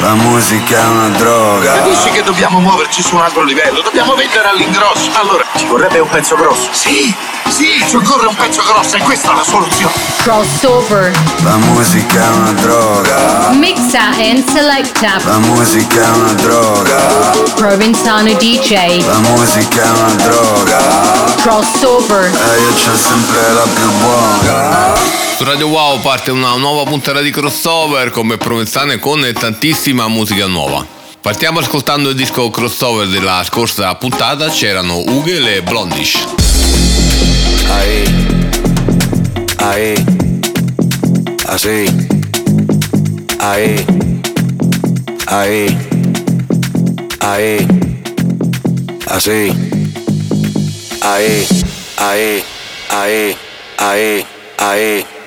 La musica è una droga. Capisci che dobbiamo muoverci su un altro livello? Dobbiamo vendere all'ingrosso. Allora, ci vorrebbe un pezzo grosso. Sì, sì, ci occorre un pezzo grosso e questa è la soluzione. Crossover. La musica è una droga. Mixa and selecta. La musica è una droga. Provenzano DJ. La musica è una droga. Crossover. E io c'ho sempre la più buona. Su Radio Wow parte una nuova puntata di crossover come Provenzane con tantissima musica nuova. Partiamo ascoltando il disco crossover della scorsa puntata, c'erano Ugel e Blondish. Ahí, ahí, así, ahí, ahí, ahí, así, ahí, ahí, ahí, ahí, ahí.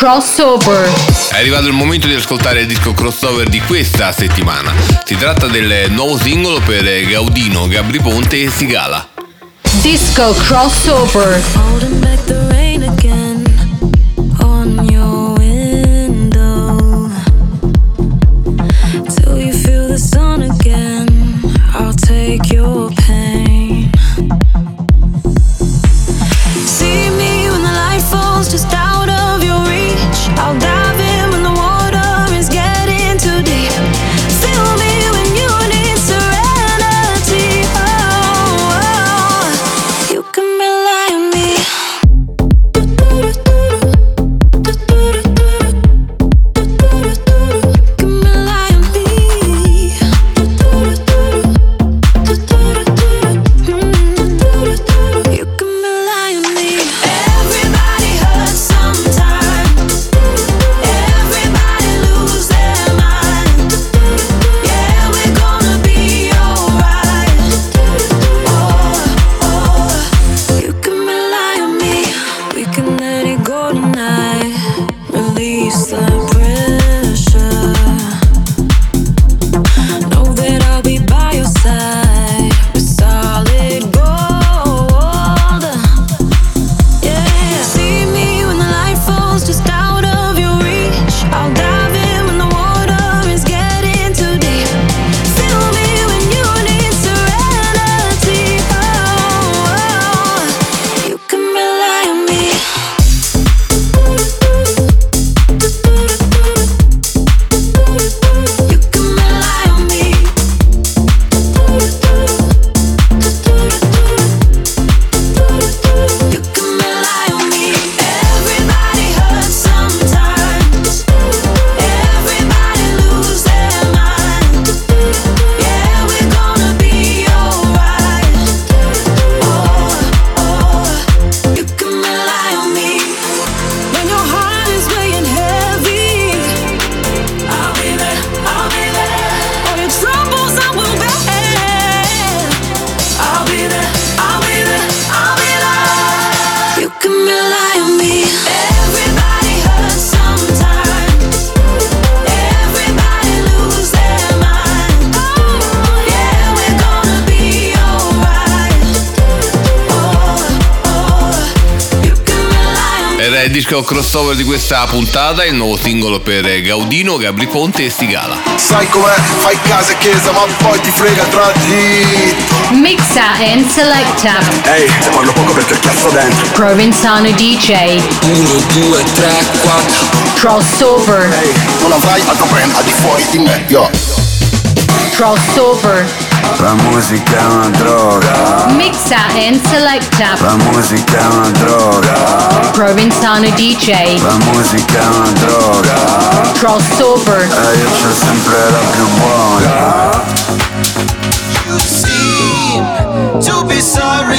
crossover. È arrivato il momento di ascoltare il disco crossover di questa settimana. Si tratta del nuovo singolo per Gaudino, Gabri Ponte e Sigala. Disco crossover. Crossover di questa puntata, il nuovo singolo per Gaudino, Gabri Ponte e Sigala. Sai com'è? Fai casa e chiesa, ma poi ti frega tra di. Mixa and selecta. Ehi, se parlo poco perché cazzo dentro. Provenzano DJ. 1, 2, 3, 4 Crossover. Ehi, non avrai altro brand al di fuori di me, yo. Crossover. La musica è una droga Mixa and selecta. La musica è una droga Provenzano DJ. La musica è una droga Crossover. E io c'ho sempre la più buona You seem to be sorry,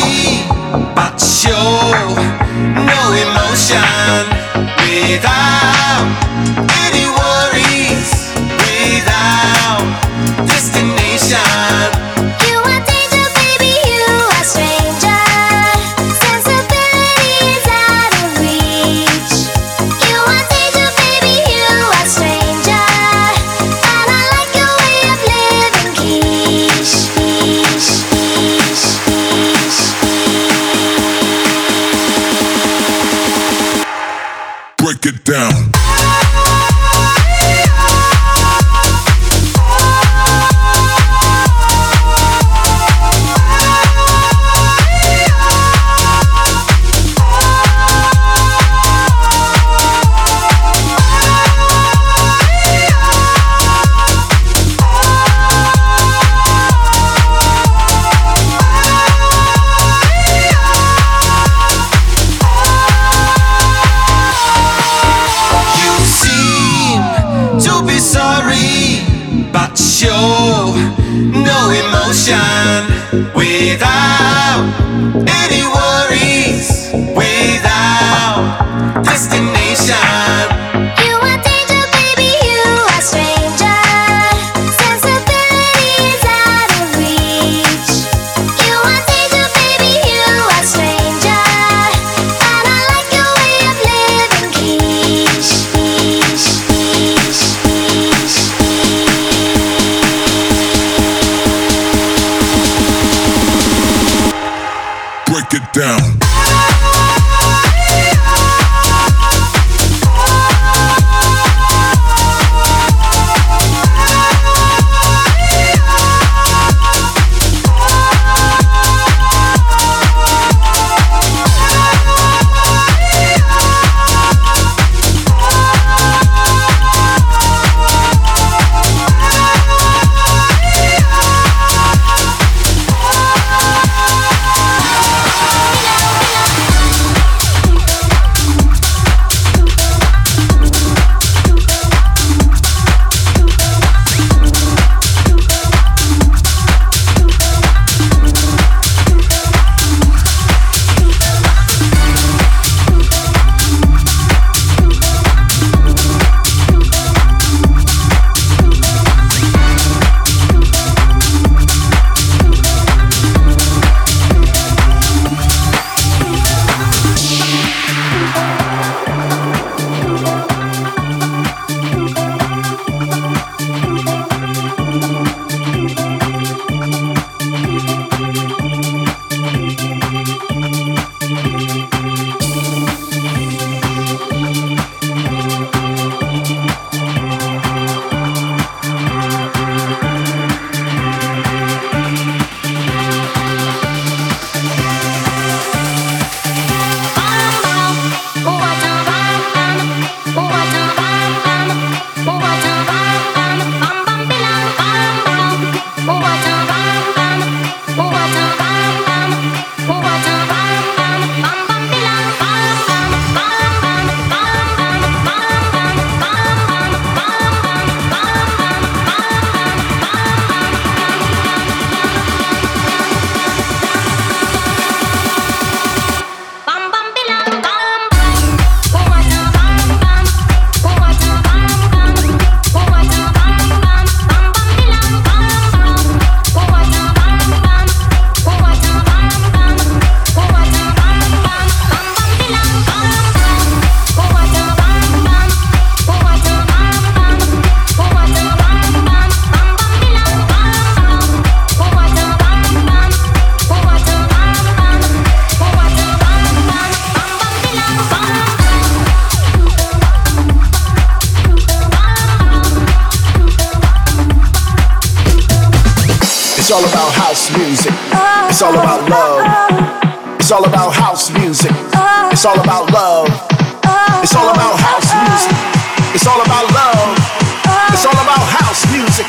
It's all about house music.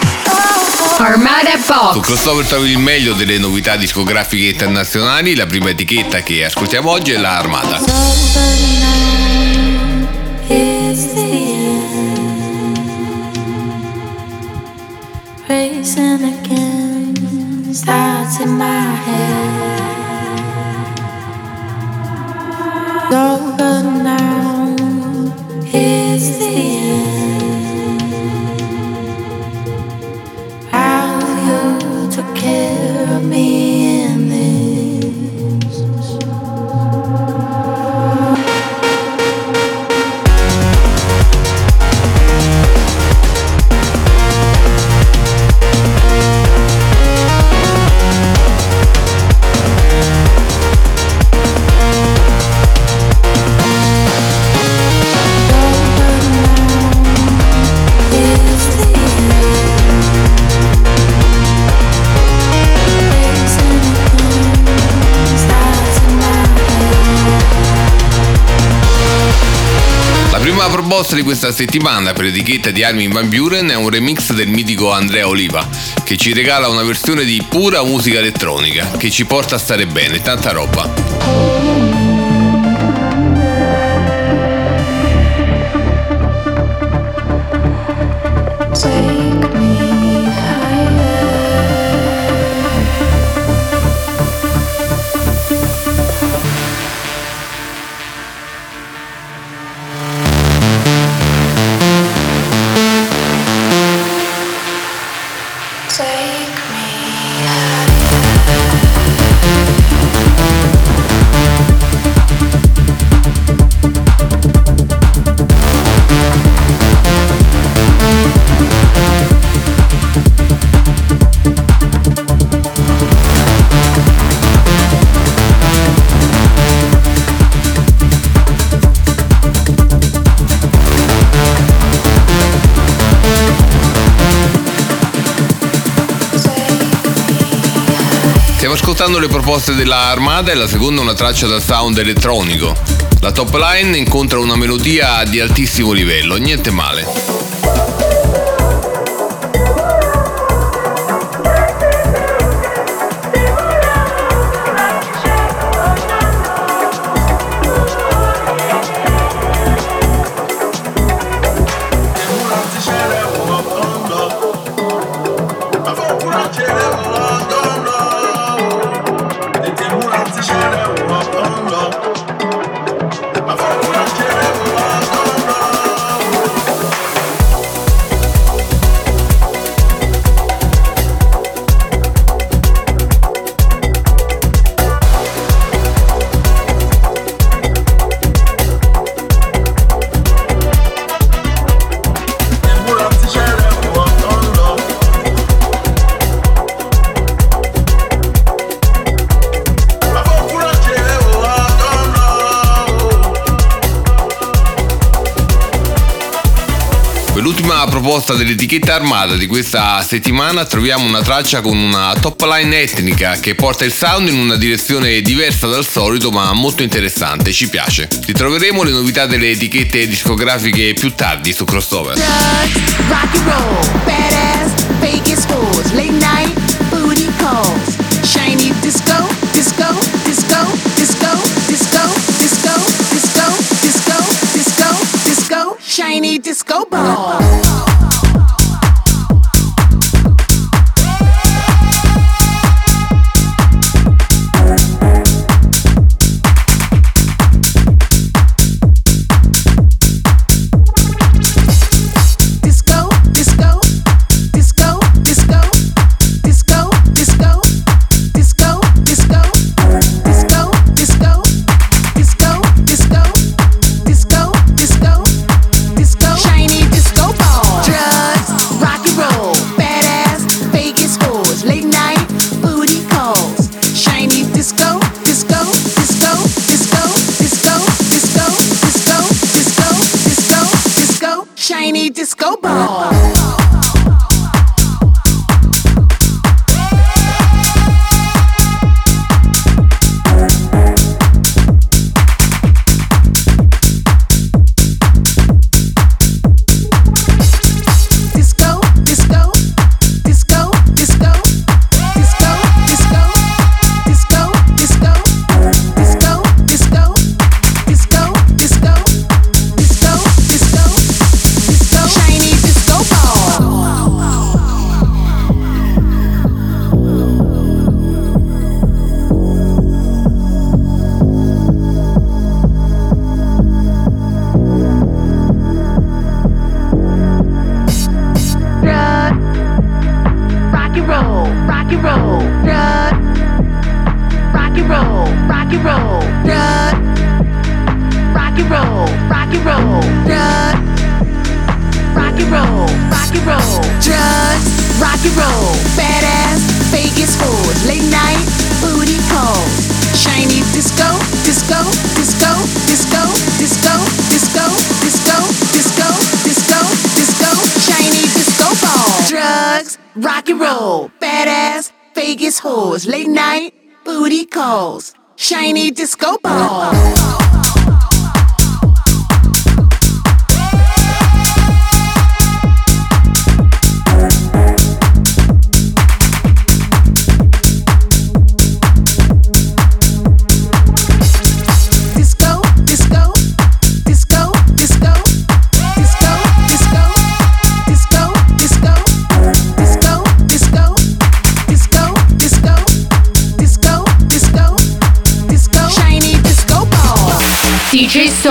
Armada Su Box. crossover trovi il meglio delle novità discografiche internazionali. La prima etichetta che ascoltiamo oggi è la Armata. It's the end. Racing against thoughts in my head. Over now. It's the me bossa di questa settimana per l'etichetta di Armin Van Buren è un remix del mitico Andrea Oliva, che ci regala una versione di pura musica elettronica, che ci porta a stare bene, tanta roba. Say le proposte della Armada e la seconda una traccia da sound elettronico. La top line incontra una melodia di altissimo livello, niente male. proposta dell'etichetta armata di questa settimana troviamo una traccia con una top line etnica che porta il sound in una direzione diversa dal solito ma molto interessante, ci piace. Ritroveremo le novità delle etichette discografiche più tardi su Crossover. Shiny disco ball.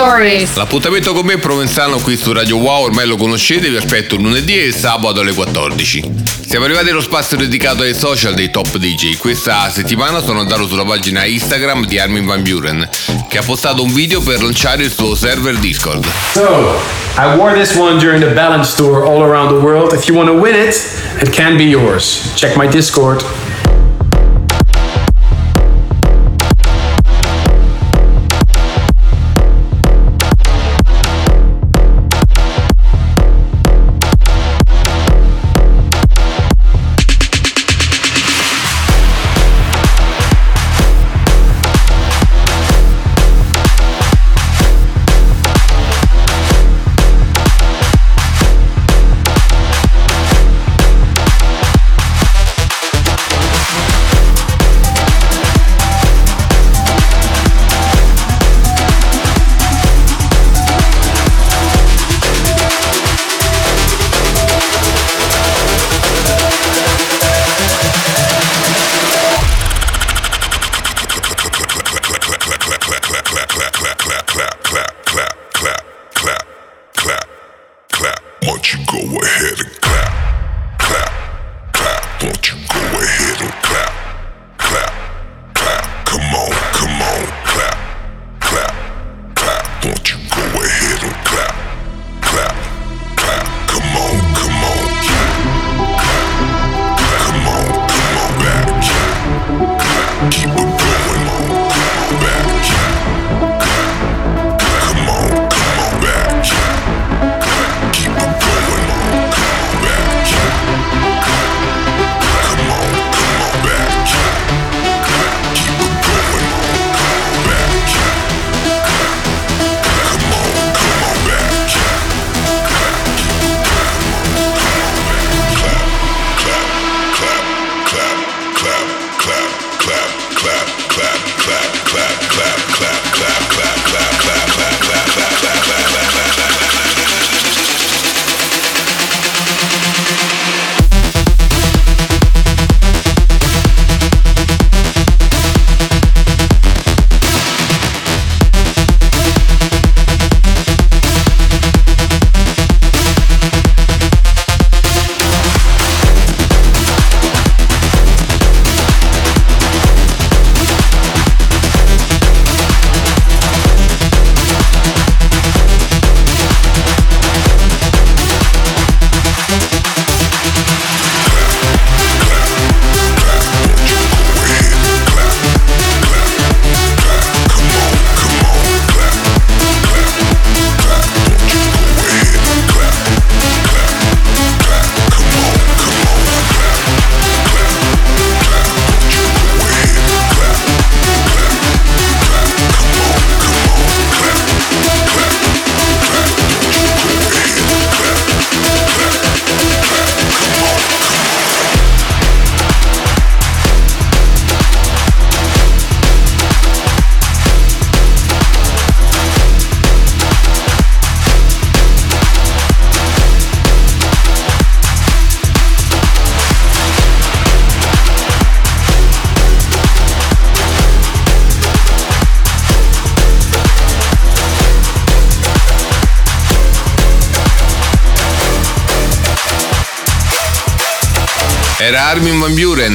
Stories. L'appuntamento con me è Provenzano qui su Radio Wow, ormai lo conoscete, vi aspetto lunedì e sabato alle 14. Siamo arrivati allo spazio dedicato ai social dei top DJ. Questa settimana sono andato sulla pagina Instagram di Armin Van Buren, che ha postato un video per lanciare il suo server Discord. So, I wore this one during the Balance Tour all around the world. If you want to win it, it can be yours. Check my Discord.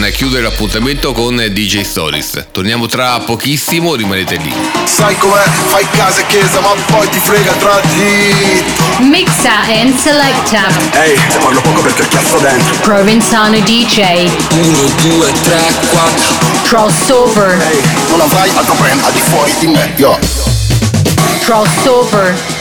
A chiudere l'appuntamento con DJ Stories. Torniamo tra pochissimo, rimanete lì. Sai com'è? Fai casa e chiesa, ma poi ti frega tra di. Mixa and selecta. Ehi, se parlo poco perché cazzo dentro. Provenzano DJ. 1, 2, 3, 4. Crossover. Ehi, non avrai altro brand al di fuori di me, yo. Crossover.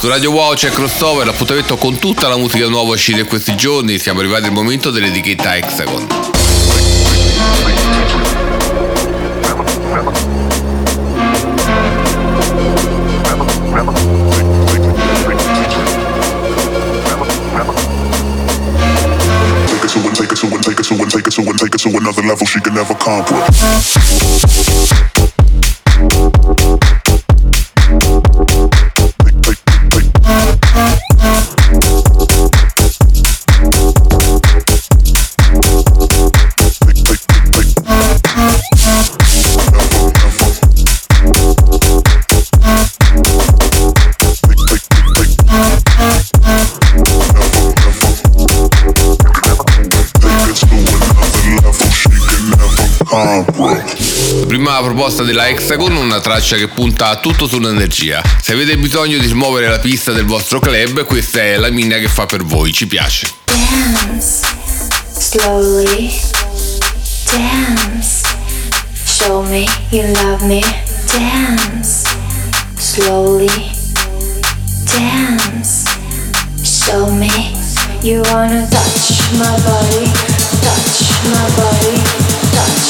Su Radio Wow c'è crossover, l'appuntamento con tutta la musica nuova uscita in questi giorni. Siamo arrivati al momento dell'etichetta Hexagon. Take it to another level she can never conquer. Proposta della Hexagon, una traccia che punta tutto sull'energia. Se avete bisogno di smuovere la pista del vostro club, questa è la mina che fa per voi, ci piace. Dance slowly. Dance. Show me you love me. Dance slowly. Dance. Show me you wanna touch my body. Touch my body. Touch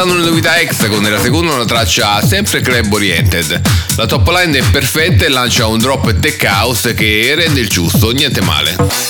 ascoltando le novità Hexagon e la seconda una traccia sempre club oriented. La top line è perfetta e lancia un drop tech house che rende il giusto, niente male.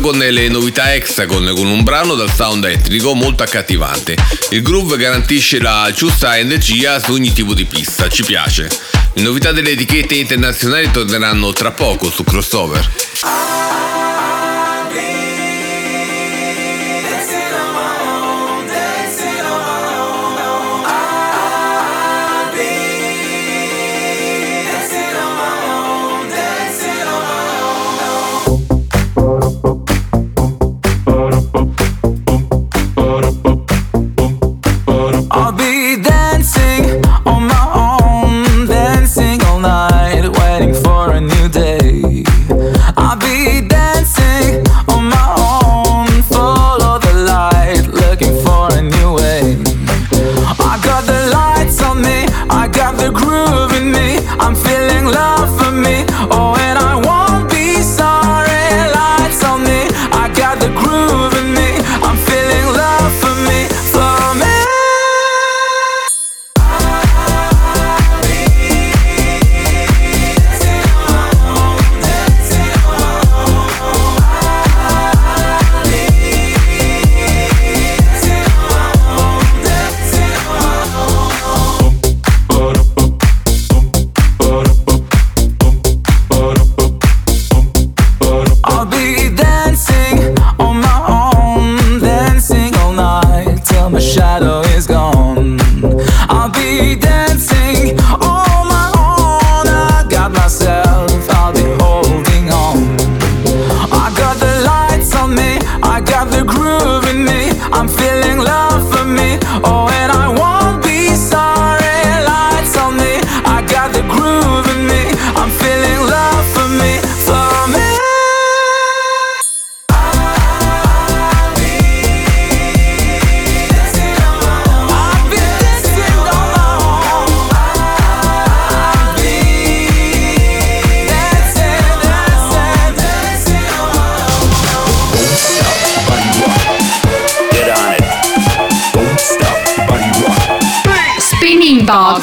con le novità Hexagon con un brano dal sound etnico molto accattivante. Il groove garantisce la giusta energia su ogni tipo di pista, ci piace. Le novità delle etichette internazionali torneranno tra poco su crossover.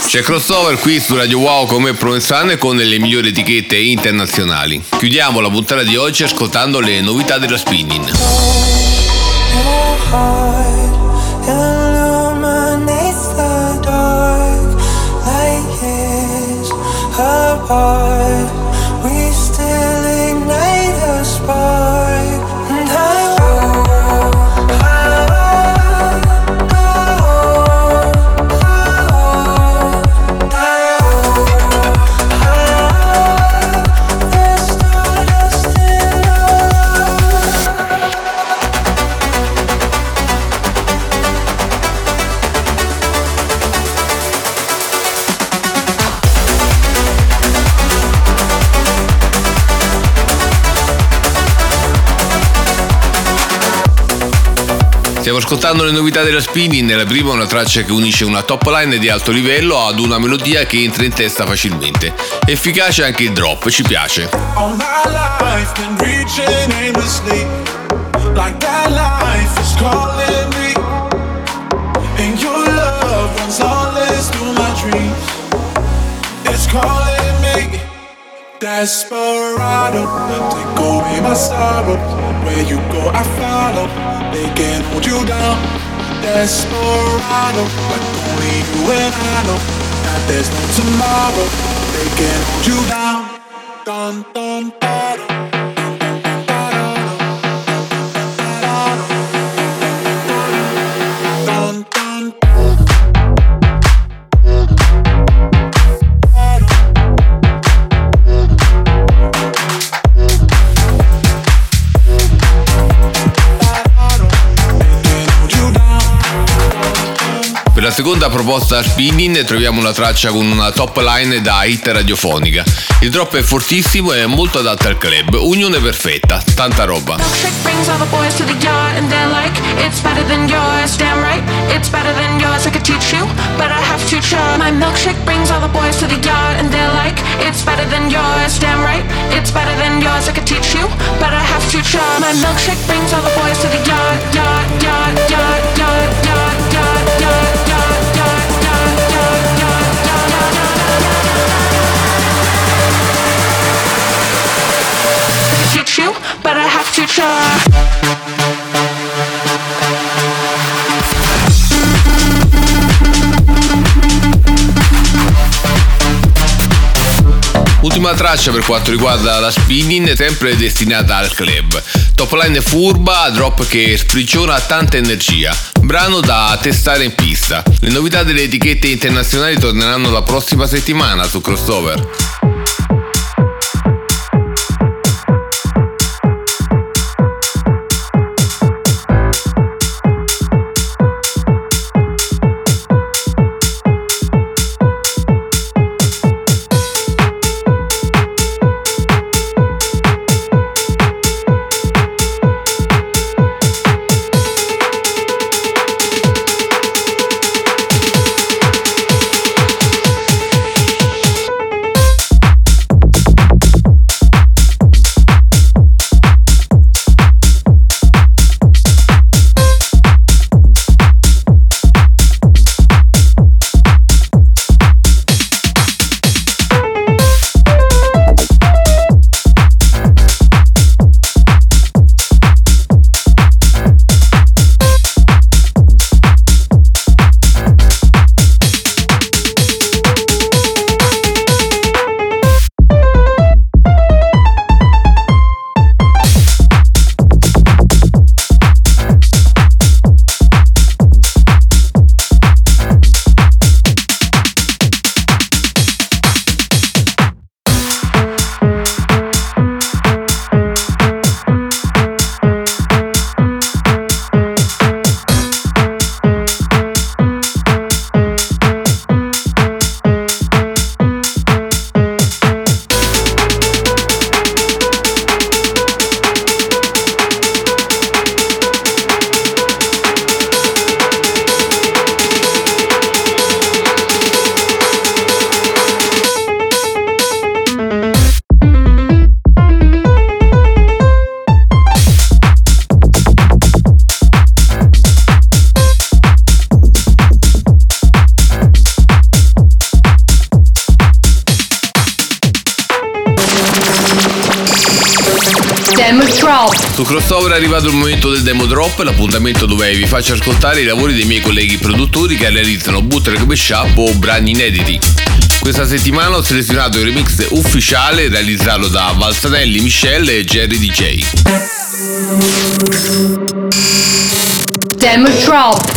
C'è crossover qui su Radio Wow come Provenzane con le migliori etichette internazionali. Chiudiamo la puntata di oggi ascoltando le novità della spinning. Ascoltando le novità della Spinning, la prima una traccia che unisce una top line di alto livello ad una melodia che entra in testa facilmente. Efficace anche il drop, ci piace. All. Desperado, take away my sorrow. Where you go, I follow. They can't hold you down. Desperado, but only you and I know that there's no tomorrow. They can't hold you down. Dun, dun, da, seconda proposta Spinning troviamo una traccia con una top line da hit radiofonica. Il drop è fortissimo e molto adatto al club, unione perfetta, tanta roba. Milkshake brings all the boys to the yard they're like, it's better than but have to try. Ultima traccia per quanto riguarda la spinning, sempre destinata al club. Top line furba, drop che sprigiona tanta energia. Brano da testare in pista. Le novità delle etichette internazionali torneranno la prossima settimana su Crossover. Crossover è arrivato il momento del demo drop, l'appuntamento dove vi faccio ascoltare i lavori dei miei colleghi produttori che realizzano bootleg mashup o brani inediti. Questa settimana ho selezionato il remix ufficiale realizzato da Valsanelli, Michelle e Jerry DJ. Demo Drop.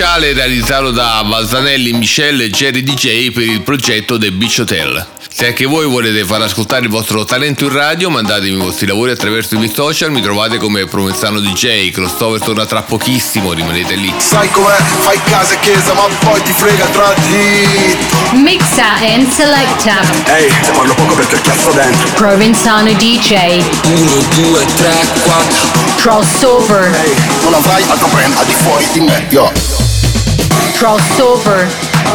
Ufficiale realizzato da Valsanelli, Michelle e Jerry DJ per il progetto The Beach Hotel. Se anche voi volete far ascoltare il vostro talento in radio, mandatemi i vostri lavori attraverso i miei social, mi trovate come Provenzano DJ, crossover torna tra pochissimo, rimanete lì. Sai com'è? Fai casa e chiesa, ma poi ti frega tra di. Mixa and selecta. Ehi, se parlo poco perché cazzo dentro. Provenzano DJ. 1, 2, 3, 4. Crossover. Ehi, non avrai altro brand al di fuori di me, yo. Crossover.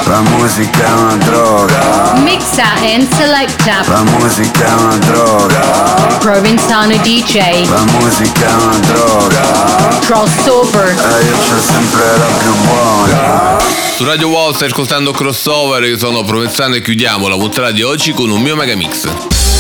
La musica è una droga. Mixa and selecta. La musica è una droga. Provenzano DJ. La musica è una droga. Crossover. E io c'ho sempre la più buona. Su Radio Wow stai ascoltando Crossover, io sono Provenzano e chiudiamo la puntata di oggi con un mio megamix.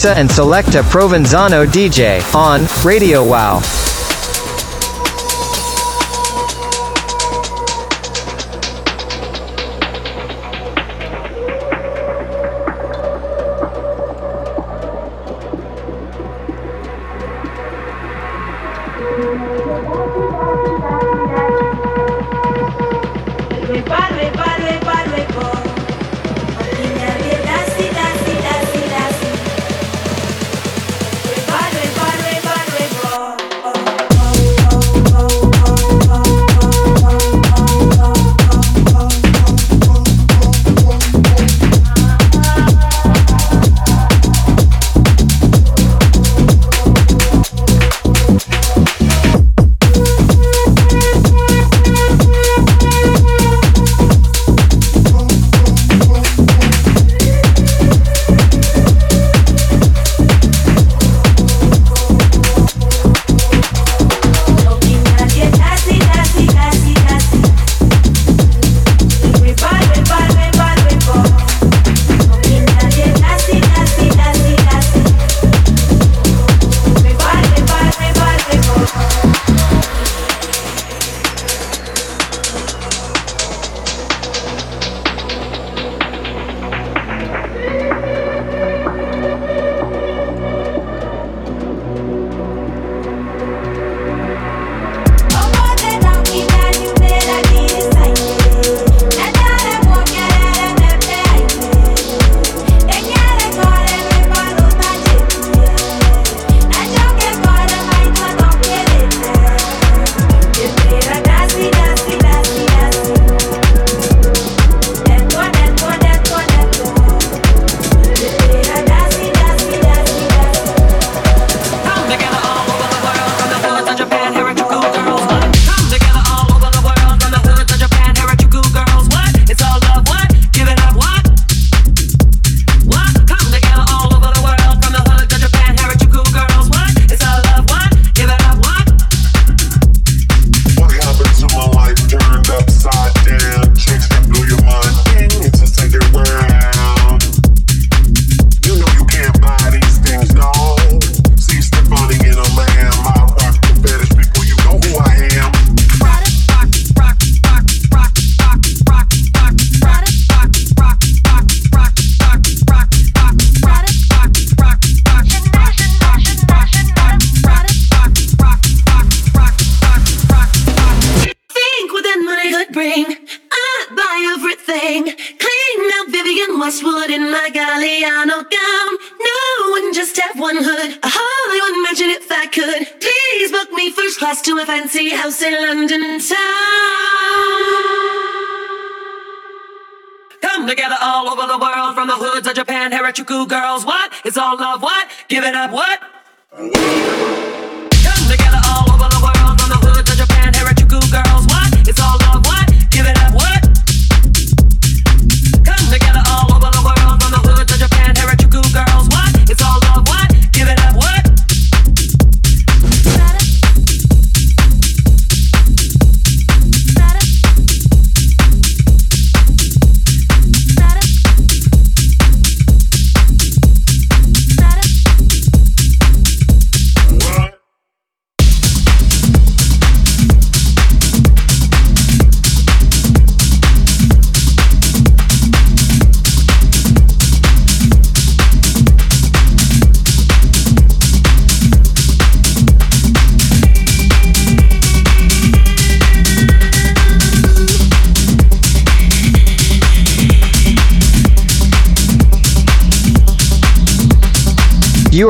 Mixa and Selecta Provenzano DJ on Radio Wow.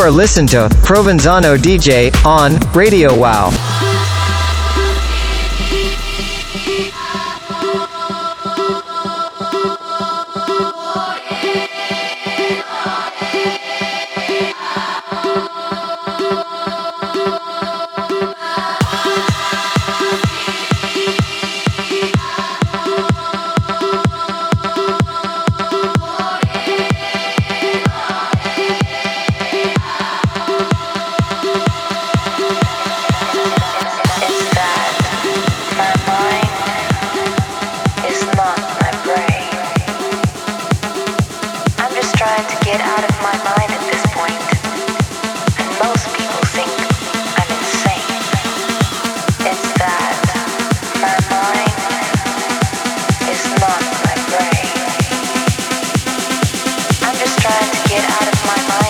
You are listening to Provenzano DJ on Radio Wow. trying to get out of my mind.